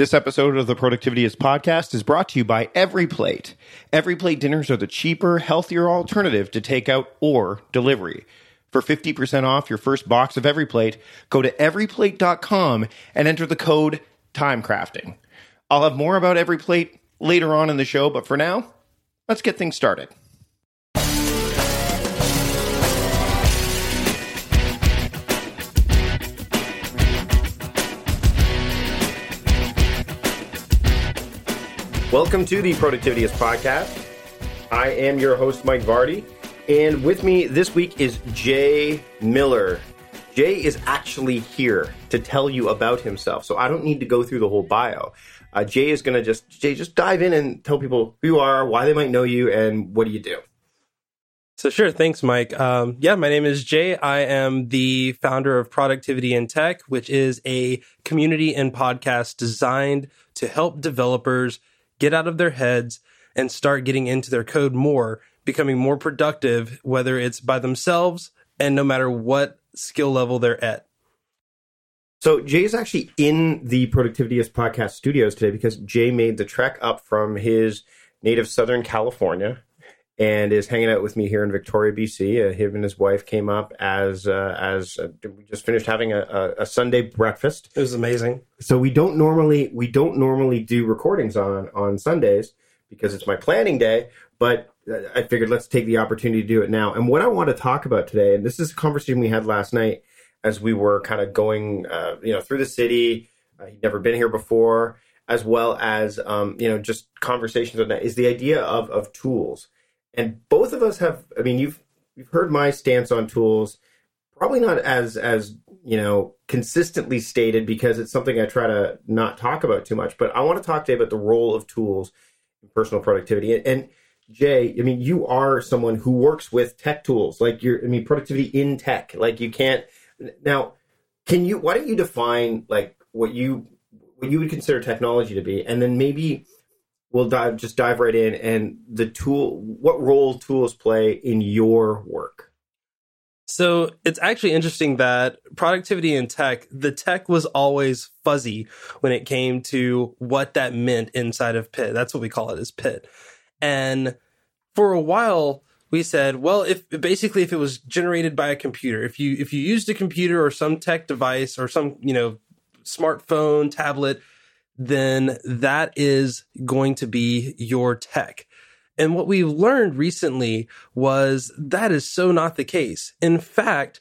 This episode of the Productivityist podcast is brought to you by Every Plate. Every Plate dinners are the cheaper, healthier alternative to takeout or delivery. For 50% off your first box of Every Plate, go to everyplate.com and enter the code TIMECRAFTING. I'll have more about Every Plate later on in the show, but for now, let's get things started. Welcome to the Productivityist podcast. I am your host, Mike Vardy, and with me this week is Jay Miller. Jay is actually here to tell you about himself, so I don't need to go through the whole bio. Uh, Jay is going to just Jay just dive in and tell people who you are, why they might know you, and what do you do. So sure, thanks, Mike. Um, yeah, my name is Jay. I am the founder of Productivity in Tech, which is a community and podcast designed to help developers get out of their heads and start getting into their code more, becoming more productive, whether it's by themselves and no matter what skill level they're at. So Jay is actually in the Productivityist podcast studios today because Jay made the trek up from his native Southern California and is hanging out with me here in Victoria, BC. Uh, him and his wife came up as uh, as uh, we just finished having a, a, a, Sunday breakfast. It was amazing. So we don't normally we don't normally do recordings on on Sundays because it's my planning day. But uh, I figured let's take the opportunity to do it now. And what I want to talk about today, and this is a conversation we had last night as we were kind of going, uh, you know, through the city. Uh, he'd never been here before, as well as um, you know just conversations on that. Is the idea of of tools and both of us have. I mean, you've you've heard my stance on tools, probably not as as you know consistently stated because it's something I try to not talk about too much. But I want to talk today about the role of tools in personal productivity. And, and Jay, I mean, you are someone who works with tech tools, like you're. I mean, productivity in tech. Like you can't now. Can you? Why don't you define like what you what you would consider technology to be, and then maybe we'll dive just dive right in and the tool what role tools play in your work? So it's actually interesting that productivity in tech the tech was always fuzzy when it came to what that meant inside of pit. That's what we call it is pit. And for a while we said well if basically if it was generated by a computer if you if you used a computer or some tech device or some you know smartphone tablet then that is going to be your tech. And what we've learned recently was that is so not the case. In fact,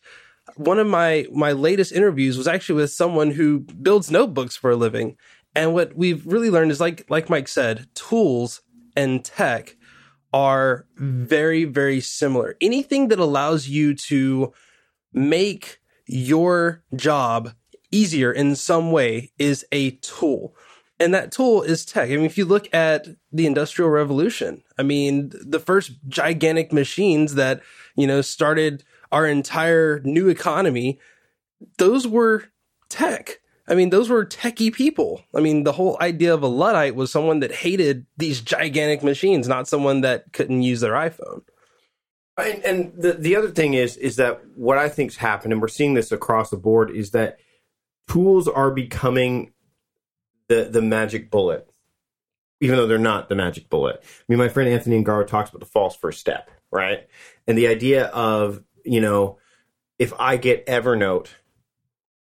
one of my my latest interviews was actually with someone who builds notebooks for a living. And what we've really learned is like like Mike said, tools and tech are very very similar. Anything that allows you to make your job easier in some way is a tool and that tool is tech. I mean, if you look at the industrial revolution, I mean, the first gigantic machines that, you know, started our entire new economy, those were tech. I mean, those were techie people. I mean, the whole idea of a Luddite was someone that hated these gigantic machines, not someone that couldn't use their iPhone. And, and the, the other thing is, is that what I think's happened, and we're seeing this across the board, is that tools are becoming the the magic bullet, even though they're not the magic bullet. I mean, my friend Anthony Ongaro talks about the false first step, right? And the idea of you know, if I get Evernote,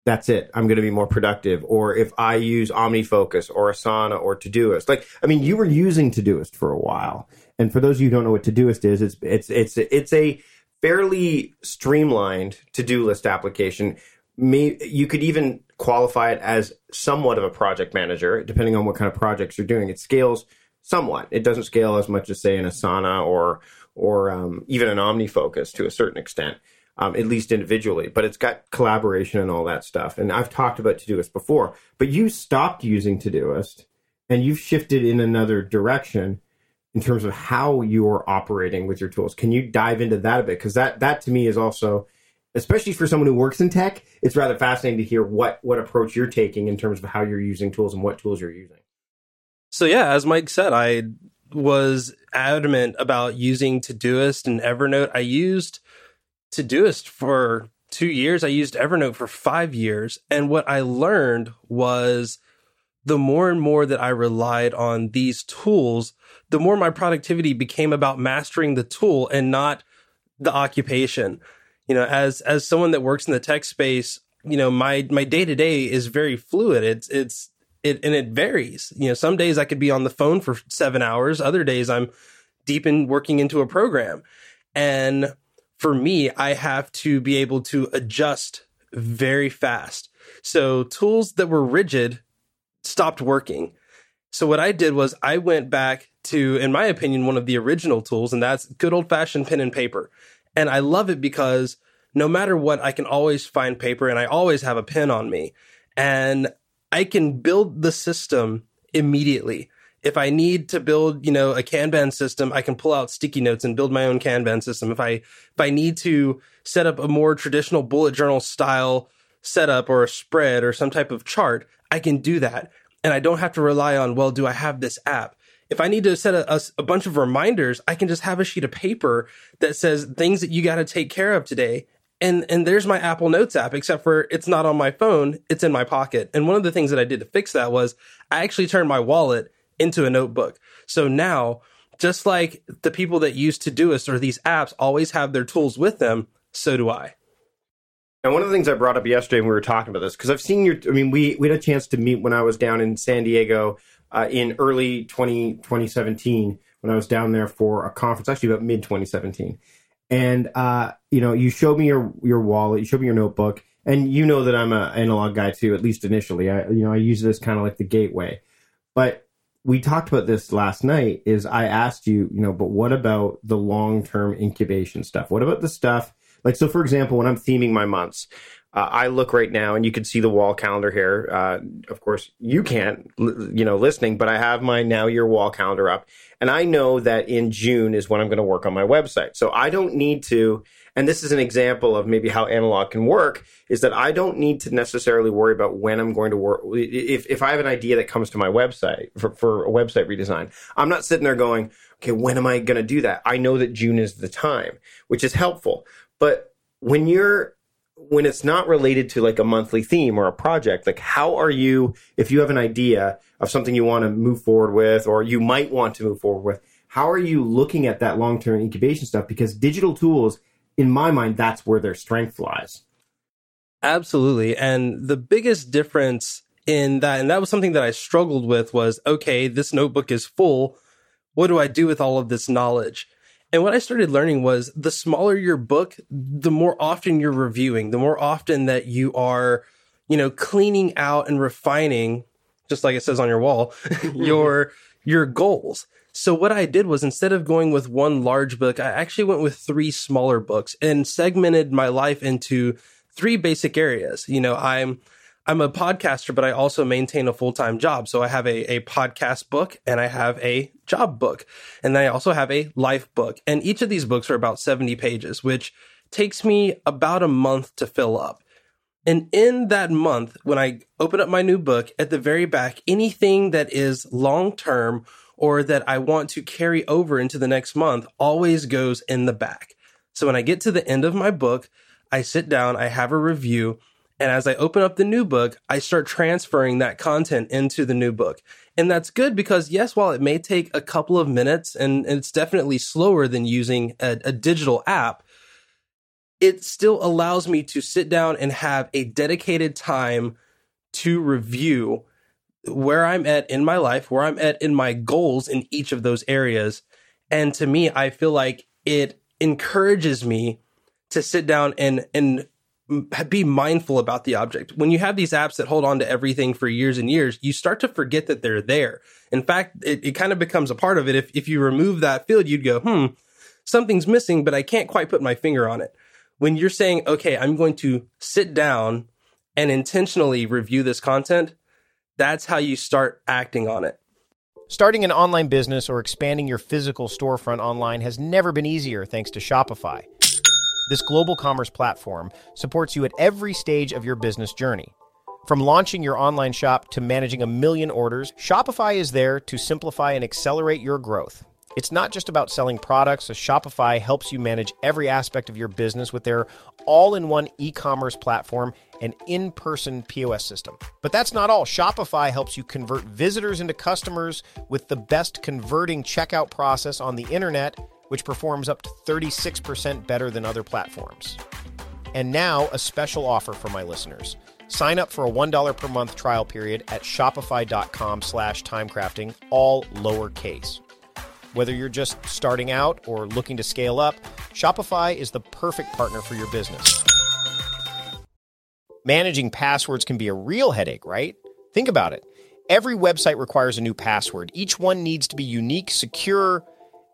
that's it. I'm going to be more productive. Or if I use OmniFocus or Asana or Todoist, like I mean, you were using Todoist for a while, and for those of you who don't know what Todoist is, it's it's it's it's a fairly streamlined to-do list application. May, you could even qualify it as somewhat of a project manager, depending on what kind of projects you're doing. It scales somewhat. It doesn't scale as much as say an Asana or or um, even an OmniFocus to a certain extent, um, at least individually. But it's got collaboration and all that stuff. And I've talked about Todoist before, but you stopped using Todoist and you've shifted in another direction in terms of how you're operating with your tools. Can you dive into that a bit? Because that that to me is also especially for someone who works in tech, it's rather fascinating to hear what what approach you're taking in terms of how you're using tools and what tools you're using. So yeah, as Mike said, I was adamant about using Todoist and Evernote. I used Todoist for two years. I used Evernote for five years, and what I learned was the more and more that I relied on these tools, the more my productivity became about mastering the tool and not the occupation. You know, as as someone that works in the tech space, you know, my my day to day is very fluid. It's it's it and it varies. You know, some days I could be on the phone for seven hours. Other days I'm deep in working into a program. And for me, I have to be able to adjust very fast. So tools that were rigid stopped working. So what I did was I went back to, in my opinion, one of the original tools, and that's good old fashioned pen and paper. And I love it because no matter what, I can always find paper and I always have a pen on me. And I can build the system immediately. If I need to build, you know, a Kanban system, I can pull out sticky notes and build my own Kanban system. If I if I need to set up a more traditional bullet journal style setup or a spread or some type of chart, I can do that. And I don't have to rely on, well, do I have this app? If I need to set a, a, a bunch of reminders, I can just have a sheet of paper that says things that you got to take care of today. And, and there's my Apple Notes app, except for it's not on my phone. It's in my pocket. And one of the things that I did to fix that was I actually turned my wallet into a notebook. So now, just like the people that used Todoist or these apps always have their tools with them, so do I. And one of the things I brought up yesterday when we were talking about this, because I've seen your, I mean, we, we had a chance to meet when I was down in San Diego uh, in early 20, 2017 when I was down there for a conference, actually about mid 2017. And, uh, you know, you showed me your, your wallet, you showed me your notebook, and you know that I'm an analog guy too, at least initially. I, you know, I use this kind of like the gateway. But we talked about this last night is I asked you, you know, but what about the long term incubation stuff? What about the stuff like, so for example, when I'm theming my months, uh, I look right now and you can see the wall calendar here. Uh, of course, you can't, you know, listening, but I have my now year wall calendar up. And I know that in June is when I'm going to work on my website. So I don't need to, and this is an example of maybe how analog can work, is that I don't need to necessarily worry about when I'm going to work. If, if I have an idea that comes to my website for, for a website redesign, I'm not sitting there going, okay, when am I going to do that? I know that June is the time, which is helpful. But when you're when it's not related to like a monthly theme or a project, like how are you if you have an idea of something you want to move forward with or you might want to move forward with, how are you looking at that long-term incubation stuff because digital tools in my mind that's where their strength lies. Absolutely. And the biggest difference in that and that was something that I struggled with was okay, this notebook is full. What do I do with all of this knowledge? And what I started learning was the smaller your book, the more often you're reviewing, the more often that you are, you know, cleaning out and refining, just like it says on your wall, mm-hmm. your your goals. So what I did was instead of going with one large book, I actually went with three smaller books and segmented my life into three basic areas. You know, I'm I'm a podcaster, but I also maintain a full time job. So I have a, a podcast book and I have a job book. And then I also have a life book. And each of these books are about 70 pages, which takes me about a month to fill up. And in that month, when I open up my new book, at the very back, anything that is long term or that I want to carry over into the next month always goes in the back. So when I get to the end of my book, I sit down, I have a review, and as I open up the new book, I start transferring that content into the new book. And that's good because, yes, while it may take a couple of minutes and it's definitely slower than using a, a digital app, it still allows me to sit down and have a dedicated time to review where I'm at in my life, where I'm at in my goals in each of those areas. And to me, I feel like it encourages me to sit down and and be mindful about the object. When you have these apps that hold on to everything for years and years, you start to forget that they're there. In fact, it, it kind of becomes a part of it. If, if you remove that field, you'd go, hmm, something's missing, but I can't quite put my finger on it. When you're saying, okay, I'm going to sit down and intentionally review this content, that's how you start acting on it. Starting an online business or expanding your physical storefront online has never been easier thanks to Shopify. This global commerce platform supports you at every stage of your business journey. From launching your online shop to managing a million orders, Shopify is there to simplify and accelerate your growth. It's not just about selling products, Shopify helps you manage every aspect of your business with their all in one e commerce platform and in person POS system. But that's not all. Shopify helps you convert visitors into customers with the best converting checkout process on the internet, which performs up to 36% better than other platforms. And now, a special offer for my listeners. Sign up for a $1 per month trial period at shopify.com slash timecrafting, all lowercase. Whether you're just starting out or looking to scale up, Shopify is the perfect partner for your business. Managing passwords can be a real headache, right? Think about it. Every website requires a new password. Each one needs to be unique, secure,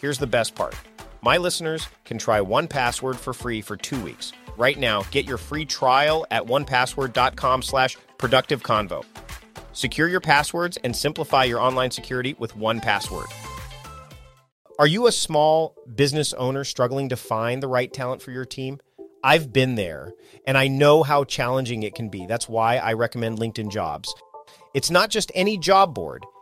Here's the best part my listeners can try 1Password for free for two weeks. Right now, get your free trial at onepassword.com slash productive convo. Secure your passwords and simplify your online security with 1Password. Are you a small business owner struggling to find the right talent for your team? I've been there, and I know how challenging it can be. That's why I recommend LinkedIn Jobs. It's not just any job board.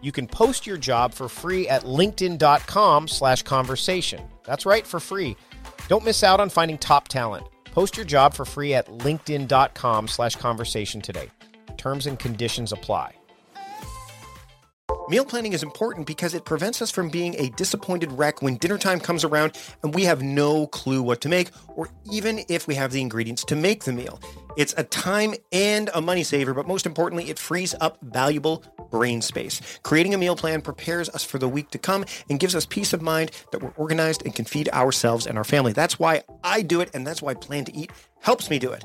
you can post your job for free at linkedin.com slash conversation. That's right, for free. Don't miss out on finding top talent. Post your job for free at linkedin.com slash conversation today. Terms and conditions apply. Meal planning is important because it prevents us from being a disappointed wreck when dinner time comes around and we have no clue what to make, or even if we have the ingredients to make the meal. It's a time and a money saver, but most importantly, it frees up valuable brain space. Creating a meal plan prepares us for the week to come and gives us peace of mind that we're organized and can feed ourselves and our family. That's why I do it, and that's why Plan to Eat helps me do it.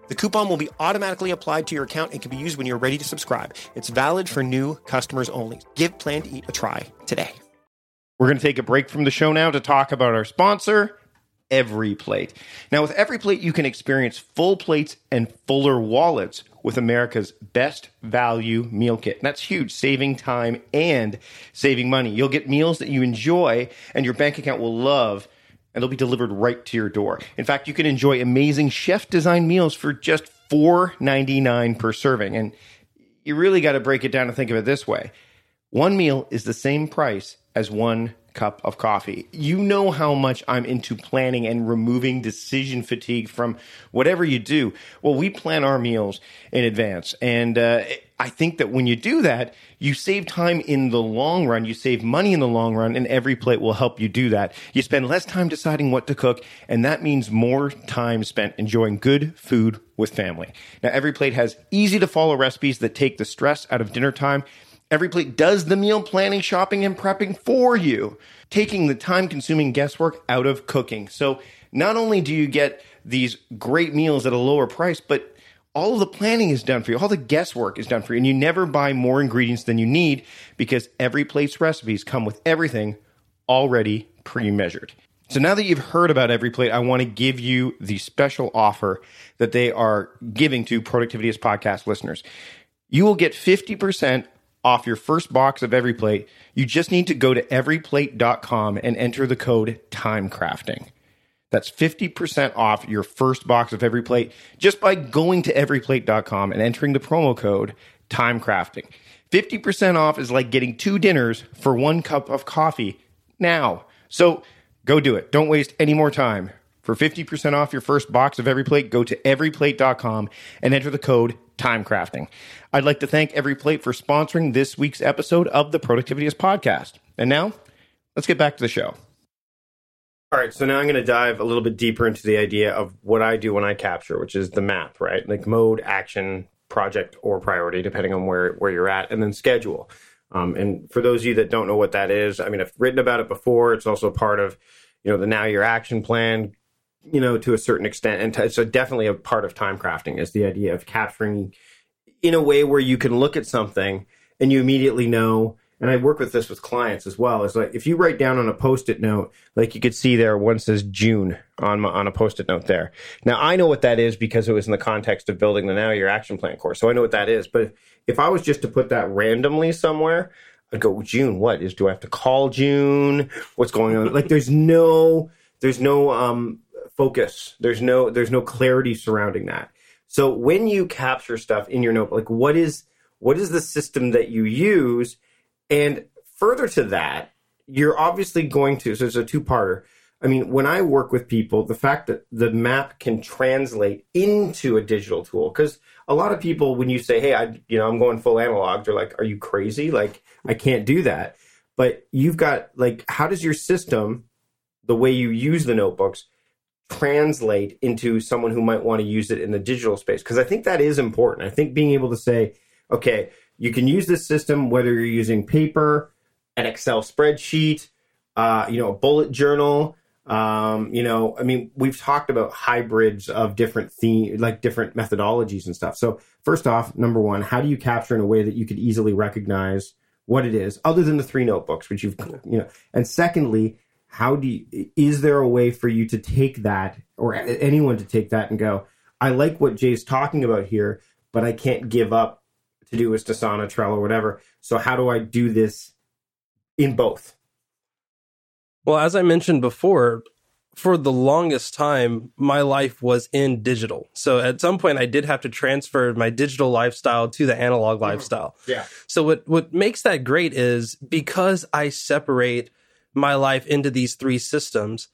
The coupon will be automatically applied to your account and can be used when you're ready to subscribe. It's valid for new customers only. Give Plan to Eat a try today. We're going to take a break from the show now to talk about our sponsor, Every Plate. Now, with Every Plate, you can experience full plates and fuller wallets with America's best value meal kit. And that's huge, saving time and saving money. You'll get meals that you enjoy and your bank account will love and they'll be delivered right to your door. In fact, you can enjoy amazing chef designed meals for just $4.99 per serving. And you really got to break it down and think of it this way one meal is the same price as one cup of coffee. You know how much I'm into planning and removing decision fatigue from whatever you do. Well, we plan our meals in advance. And uh, I think that when you do that, you save time in the long run, you save money in the long run, and every plate will help you do that. You spend less time deciding what to cook, and that means more time spent enjoying good food with family. Now, every plate has easy to follow recipes that take the stress out of dinner time Every plate does the meal planning, shopping, and prepping for you, taking the time consuming guesswork out of cooking. So not only do you get these great meals at a lower price, but all of the planning is done for you. All the guesswork is done for you. And you never buy more ingredients than you need because every plate's recipes come with everything already pre measured. So now that you've heard about Every Plate, I want to give you the special offer that they are giving to Productivityist podcast listeners. You will get 50% off your first box of every plate, you just need to go to everyplate.com and enter the code timecrafting. That's 50% off your first box of every plate just by going to everyplate.com and entering the promo code timecrafting. 50% off is like getting two dinners for one cup of coffee now. So go do it. Don't waste any more time. For 50% off your first box of Every Plate, go to everyplate.com and enter the code TIMECRAFTING. I'd like to thank Every Plate for sponsoring this week's episode of the Productivityist podcast. And now, let's get back to the show. All right, so now I'm going to dive a little bit deeper into the idea of what I do when I capture, which is the map, right? Like mode, action, project, or priority, depending on where where you're at, and then schedule. Um, and for those of you that don't know what that is, I mean, I've written about it before. It's also part of, you know, the Now Your Action Plan, you know, to a certain extent, and t- so definitely a part of time crafting is the idea of capturing in a way where you can look at something and you immediately know and I work with this with clients as well. Is like if you write down on a post-it note, like you could see there, one says June on my, on a post-it note there. Now I know what that is because it was in the context of building the Now Your Action Plan course, so I know what that is. But if I was just to put that randomly somewhere, I'd go June. What is? Do I have to call June? What's going on? like there's no there's no um focus. There's no there's no clarity surrounding that. So when you capture stuff in your notebook, like what is what is the system that you use? And further to that, you're obviously going to, so it's a two parter. I mean, when I work with people, the fact that the map can translate into a digital tool, because a lot of people, when you say, "Hey, I, you know, I'm going full analog," they're like, "Are you crazy? Like, I can't do that." But you've got like, how does your system, the way you use the notebooks, translate into someone who might want to use it in the digital space? Because I think that is important. I think being able to say, "Okay, you can use this system whether you're using paper, an Excel spreadsheet, uh, you know, a bullet journal. Um, you know, I mean, we've talked about hybrids of different theme, like different methodologies and stuff. So, first off, number one, how do you capture in a way that you could easily recognize what it is, other than the three notebooks, which you've, you know, and secondly, how do you, is there a way for you to take that or anyone to take that and go, I like what Jay's talking about here, but I can't give up Todoist Asana, Trello, or whatever. So how do I do this in both? Well, as I mentioned before, for the longest time, my life was in digital. So at some point, I did have to transfer my digital lifestyle to the analog mm-hmm. lifestyle. Yeah. So what what makes that great is because I separate my life into these three systems.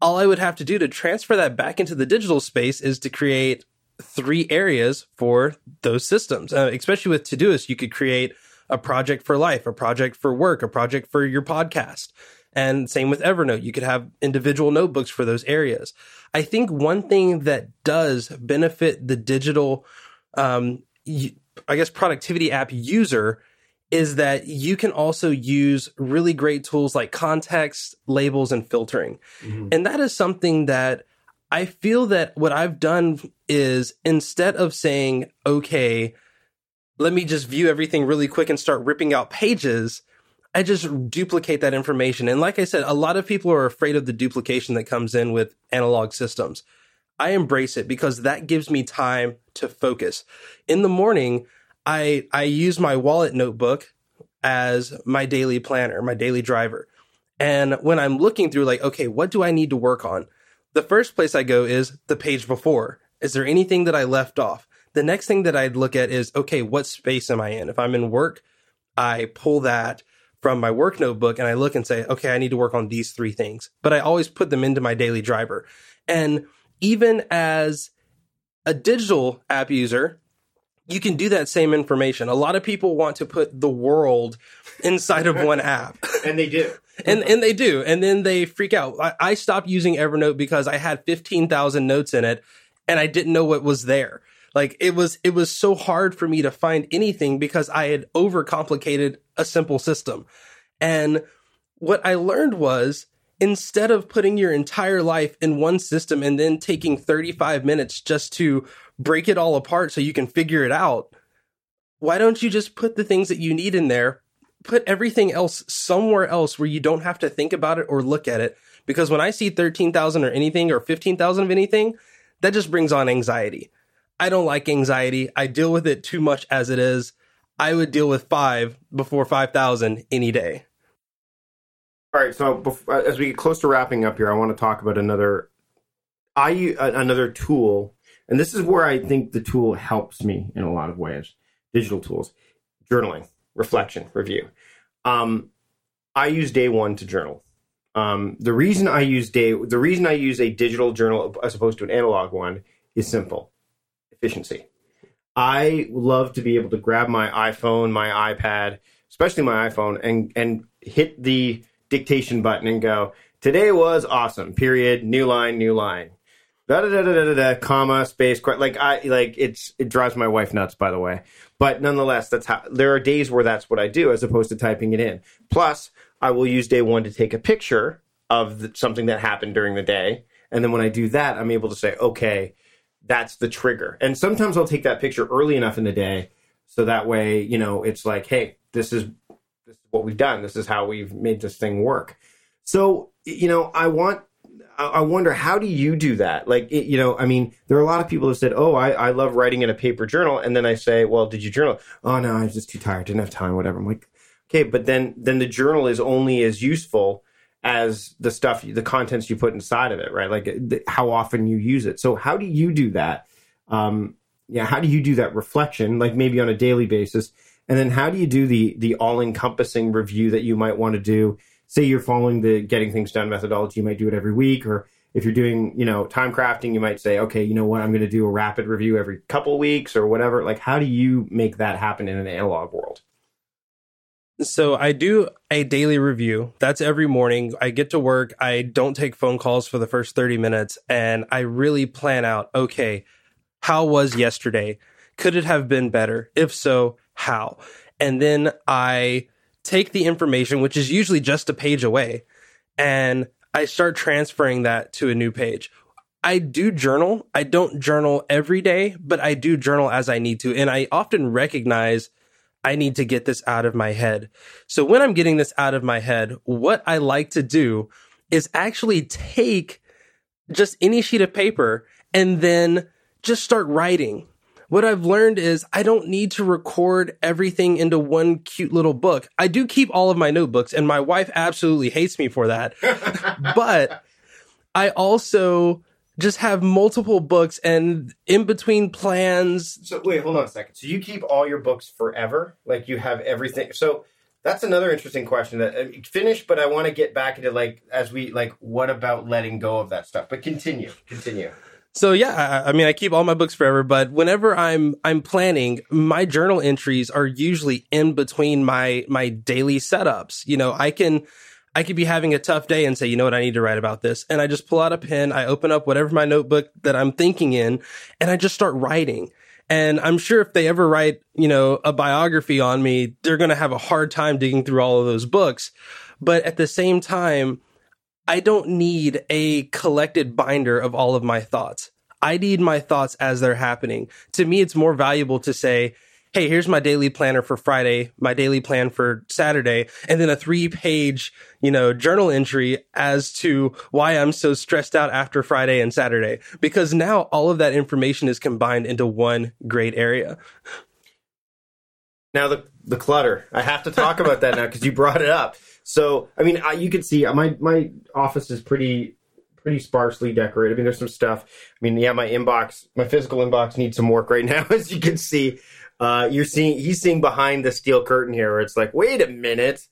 All I would have to do to transfer that back into the digital space is to create three areas for those systems. Uh, especially with Todoist, you could create a project for life, a project for work, a project for your podcast. And same with Evernote, you could have individual notebooks for those areas. I think one thing that does benefit the digital, um, I guess, productivity app user is that you can also use really great tools like context, labels, and filtering. Mm-hmm. And that is something that I feel that what I've done is instead of saying, okay, let me just view everything really quick and start ripping out pages, I just duplicate that information. And like I said, a lot of people are afraid of the duplication that comes in with analog systems. I embrace it because that gives me time to focus. In the morning, I I use my wallet notebook as my daily planner, my daily driver. And when I'm looking through like, okay, what do I need to work on? The first place I go is the page before. Is there anything that I left off? The next thing that I'd look at is, okay, what space am I in? If I'm in work, I pull that from my work notebook and I look and say, okay, I need to work on these three things. But I always put them into my daily driver. And even as a digital app user, you can do that same information. A lot of people want to put the world inside of one app. and they do and and they do, and then they freak out. I, I stopped using Evernote because I had fifteen thousand notes in it, and I didn't know what was there. Like it was it was so hard for me to find anything because I had overcomplicated a simple system. And what I learned was instead of putting your entire life in one system and then taking 35 minutes just to break it all apart so you can figure it out, why don't you just put the things that you need in there, put everything else somewhere else where you don't have to think about it or look at it. Because when I see 13,000 or anything or 15,000 of anything, that just brings on anxiety. I don't like anxiety. I deal with it too much as it is. I would deal with five before 5,000 any day. All right. So before, uh, as we get close to wrapping up here, I want to talk about another, I, uh, another tool. And this is where I think the tool helps me in a lot of ways, digital tools journaling, reflection, review. Um, I use Day One to journal. Um, the reason I use day, the reason I use a digital journal as opposed to an analog one is simple: efficiency. I love to be able to grab my iPhone, my iPad, especially my iPhone, and and hit the dictation button and go, "Today was awesome." Period. New line. New line. Da da da da da da. Comma space. Like I like it's it drives my wife nuts. By the way, but nonetheless, that's how there are days where that's what I do as opposed to typing it in. Plus, I will use Day One to take a picture of the, something that happened during the day. And then when I do that, I'm able to say, okay, that's the trigger. And sometimes I'll take that picture early enough in the day so that way, you know, it's like, hey, this is this is what we've done. This is how we've made this thing work. So, you know, I want I wonder how do you do that? Like, it, you know, I mean, there are a lot of people who said, "Oh, I, I love writing in a paper journal," and then I say, "Well, did you journal?" Oh no, I was just too tired, didn't have time, whatever. I'm like, okay, but then then the journal is only as useful as the stuff, the contents you put inside of it, right? Like how often you use it. So how do you do that? Um, yeah, how do you do that reflection, like maybe on a daily basis? And then how do you do the the all encompassing review that you might want to do? Say you're following the getting things done methodology, you might do it every week, or if you're doing, you know, time crafting, you might say, okay, you know what, I'm going to do a rapid review every couple weeks or whatever. Like, how do you make that happen in an analog world? So I do a daily review. That's every morning. I get to work. I don't take phone calls for the first 30 minutes and I really plan out, okay, how was yesterday? Could it have been better? If so, how? And then I take the information, which is usually just a page away, and I start transferring that to a new page. I do journal. I don't journal every day, but I do journal as I need to. And I often recognize I need to get this out of my head. So when I'm getting this out of my head, what I like to do is actually take just any sheet of paper and then just start writing what I've learned is I don't need to record everything into one cute little book. I do keep all of my notebooks and my wife absolutely hates me for that. but I also just have multiple books and in between plans. So wait, hold on a second. So you keep all your books forever? Like you have everything. So that's another interesting question that uh, finish, but I want to get back into like as we like what about letting go of that stuff? But continue, continue. So yeah, I, I, mean, I keep all my books forever, but whenever I'm I'm planning, my journal entries are usually in between my my daily setups. You know, I can I could be having a tough day and say, you know what, I need to write about this, and I just pull out a pen, I open up whatever my notebook that I'm thinking in, and I just start writing. And I'm sure if they ever write, you know, a biography on me, they're going to have a hard time digging through all of those books. But at the same time, I don't need a collected binder of all of my thoughts. I need my thoughts as they're happening. To me, it's more valuable to say, Hey, here's my daily planner for Friday, my daily plan for Saturday, and then a three page, you know, journal entry as to why I'm so stressed out after Friday and Saturday. Because now all of that information is combined into one great area. Now the the clutter. I have to talk about that now because you brought it up. So, I mean, I, you can see my my office is pretty pretty sparsely decorated. I mean, there's some stuff. I mean, yeah, my inbox, my physical inbox needs some work right now, as you can see. Uh, you're seeing he's seeing behind the steel curtain here, where it's like, wait a minute.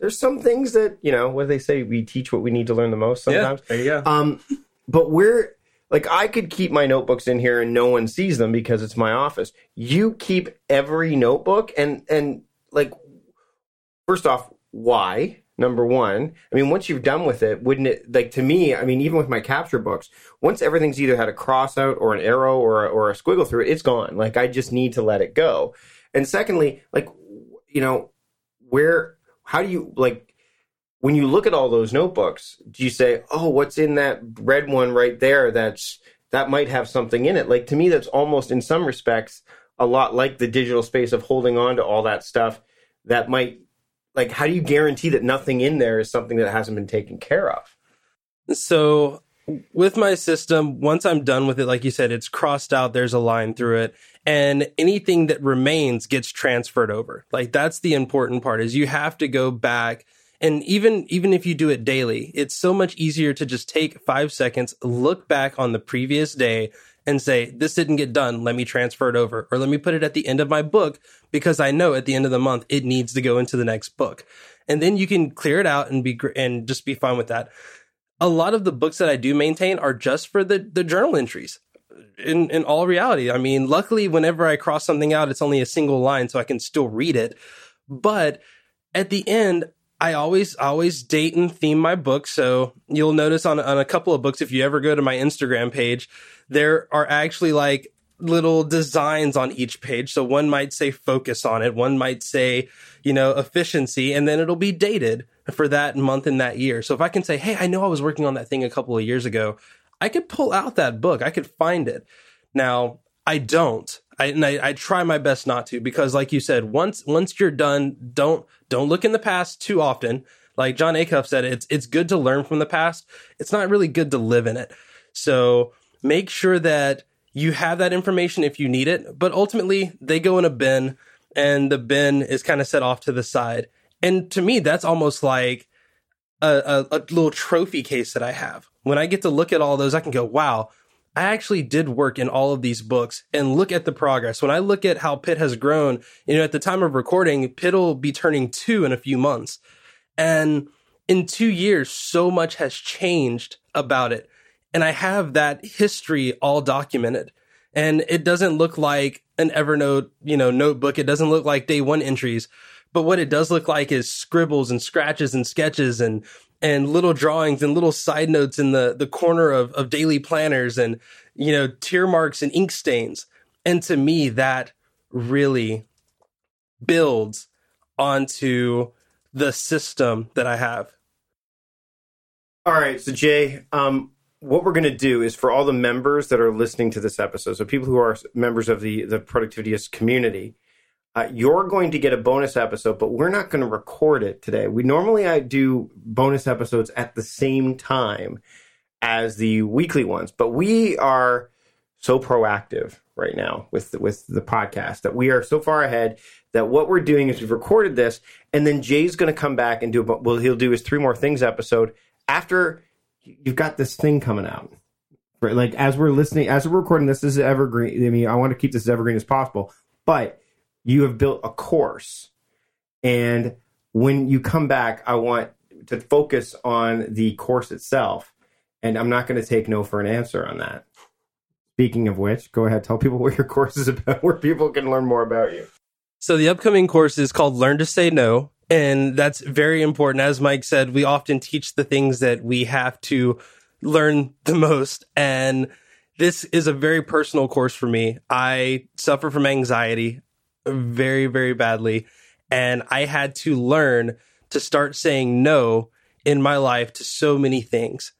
There's some things that you know. What do they say? We teach what we need to learn the most. Sometimes. Yeah, there you go. Um, but we're like I could keep my notebooks in here and no one sees them because it's my office. You keep every notebook and and like first off, why? Number one, I mean, once you're done with it, wouldn't it like to me? I mean, even with my capture books, once everything's either had a cross out or an arrow or or a squiggle through it, it's gone. Like I just need to let it go. And secondly, like you know, where how do you like when you look at all those notebooks? Do you say, oh, what's in that red one right there? That's that might have something in it. Like to me, that's almost in some respects a lot like the digital space of holding on to all that stuff that might like how do you guarantee that nothing in there is something that hasn't been taken care of? So with my system once i'm done with it like you said it's crossed out there's a line through it and anything that remains gets transferred over. Like that's the important part is you have to go back and even even if you do it daily it's so much easier to just take 5 seconds look back on the previous day and say, this didn't get done. Let me transfer it over or let me put it at the end of my book because I know at the end of the month it needs to go into the next book. And then you can clear it out and be, and just be fine with that. A lot of the books that I do maintain are just for the, the journal entries. In, in all reality, I mean, luckily, whenever I cross something out, it's only a single line, so I can still read it. But at the end, I always always date and theme my books. So you'll notice on on a couple of books, if you ever go to my Instagram page, there are actually like little designs on each page. So one might say focus on it, one might say, you know, efficiency, and then it'll be dated for that month and that year. So if I can say, hey, I know I was working on that thing a couple of years ago, I could pull out that book, I could find it. Now I don't. I, and I, I try my best not to because, like you said, once once you're done, don't don't look in the past too often. Like Jon Acuff said, it's it's good to learn from the past. It's not really good to live in it. So make sure that you have that information if you need it. But ultimately, they go in a bin, and the bin is kind of set off to the side. And to me, that's almost like a, a, a little trophy case that I have. When I get to look at all those, I can go, "Wow, I actually did work in all of these books and look at the progress. When I look at how Pitt has grown, you know, at the time of recording, Pitt will be turning two in a few months. And in two years, so much has changed about it. And I have that history all documented. And it doesn't look like an Evernote, you know, notebook. It doesn't look like Day One entries. But what it does look like is scribbles and scratches and sketches and and little drawings and little side notes in the the corner of, of daily planners and you know tear marks and ink stains. And to me that really builds onto the system that i have. All right. So jay um, what we're going to do is for all the members that are listening to this episode so people who are members of the the productivityist community uh, you're going to get a bonus episode, but we're not going to record it today. We normally I do bonus episodes at the same time as the weekly ones, but we are so proactive right now with the, with the podcast that we are so far ahead that what we're doing is we've recorded this, and then Jay's going to come back and do well. He'll do his three more things episode after you've got this thing coming out. Right, like as we're listening, as we're recording this, this is evergreen. I mean, I want to keep this as evergreen as possible, but you have built a course. And when you come back, I want to focus on the course itself. And I'm not going to take no for an answer on that. Speaking of which, go ahead, tell people what your course is about, where people can learn more about you. So the upcoming course is called Learn to Say No. And that's very important. As Mike said, we often teach the things that we have to learn the most. And this is a very personal course for me. I suffer from anxiety very, very badly. And I had to learn to start saying no in my life to so many things.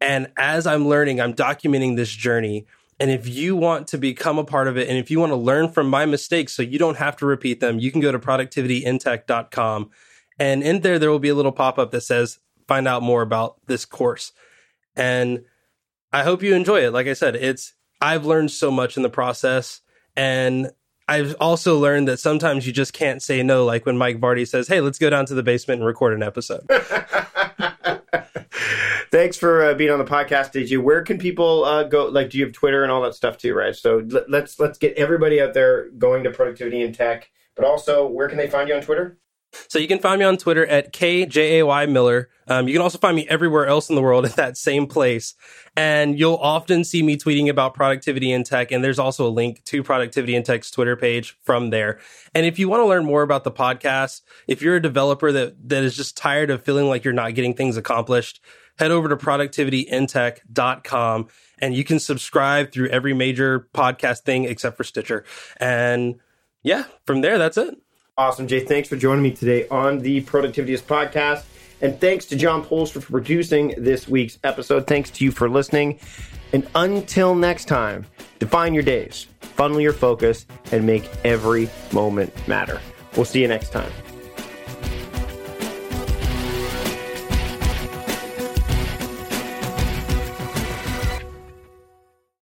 And as I'm learning, I'm documenting this journey. And if you want to become a part of it, and if you want to learn from my mistakes so you don't have to repeat them, you can go to productivityintech.com. And in there, there will be a little pop up that says, find out more about this course. And I hope you enjoy it. Like I said, it's, I've learned so much in the process. And I've also learned that sometimes you just can't say no, like when Mike Vardy says, Hey, let's go down to the basement and record an episode. Thanks for uh, being on the podcast, DJ. Where can people uh, go? Like, do you have Twitter and all that stuff too, right? So let, let's let's get everybody out there going to productivity in tech. But also, where can they find you on Twitter? So you can find me on Twitter at KJAY Miller. Um, you can also find me everywhere else in the world at that same place. And you'll often see me tweeting about productivity in tech. And there's also a link to productivity in tech's Twitter page from there. And if you want to learn more about the podcast, if you're a developer that, that is just tired of feeling like you're not getting things accomplished, head over to productivityintech.com and you can subscribe through every major podcast thing except for Stitcher. And yeah, from there, that's it. Awesome, Jay. Thanks for joining me today on the Productivityist podcast. And thanks to John Polster for producing this week's episode. Thanks to you for listening. And until next time, define your days, funnel your focus, and make every moment matter. We'll see you next time.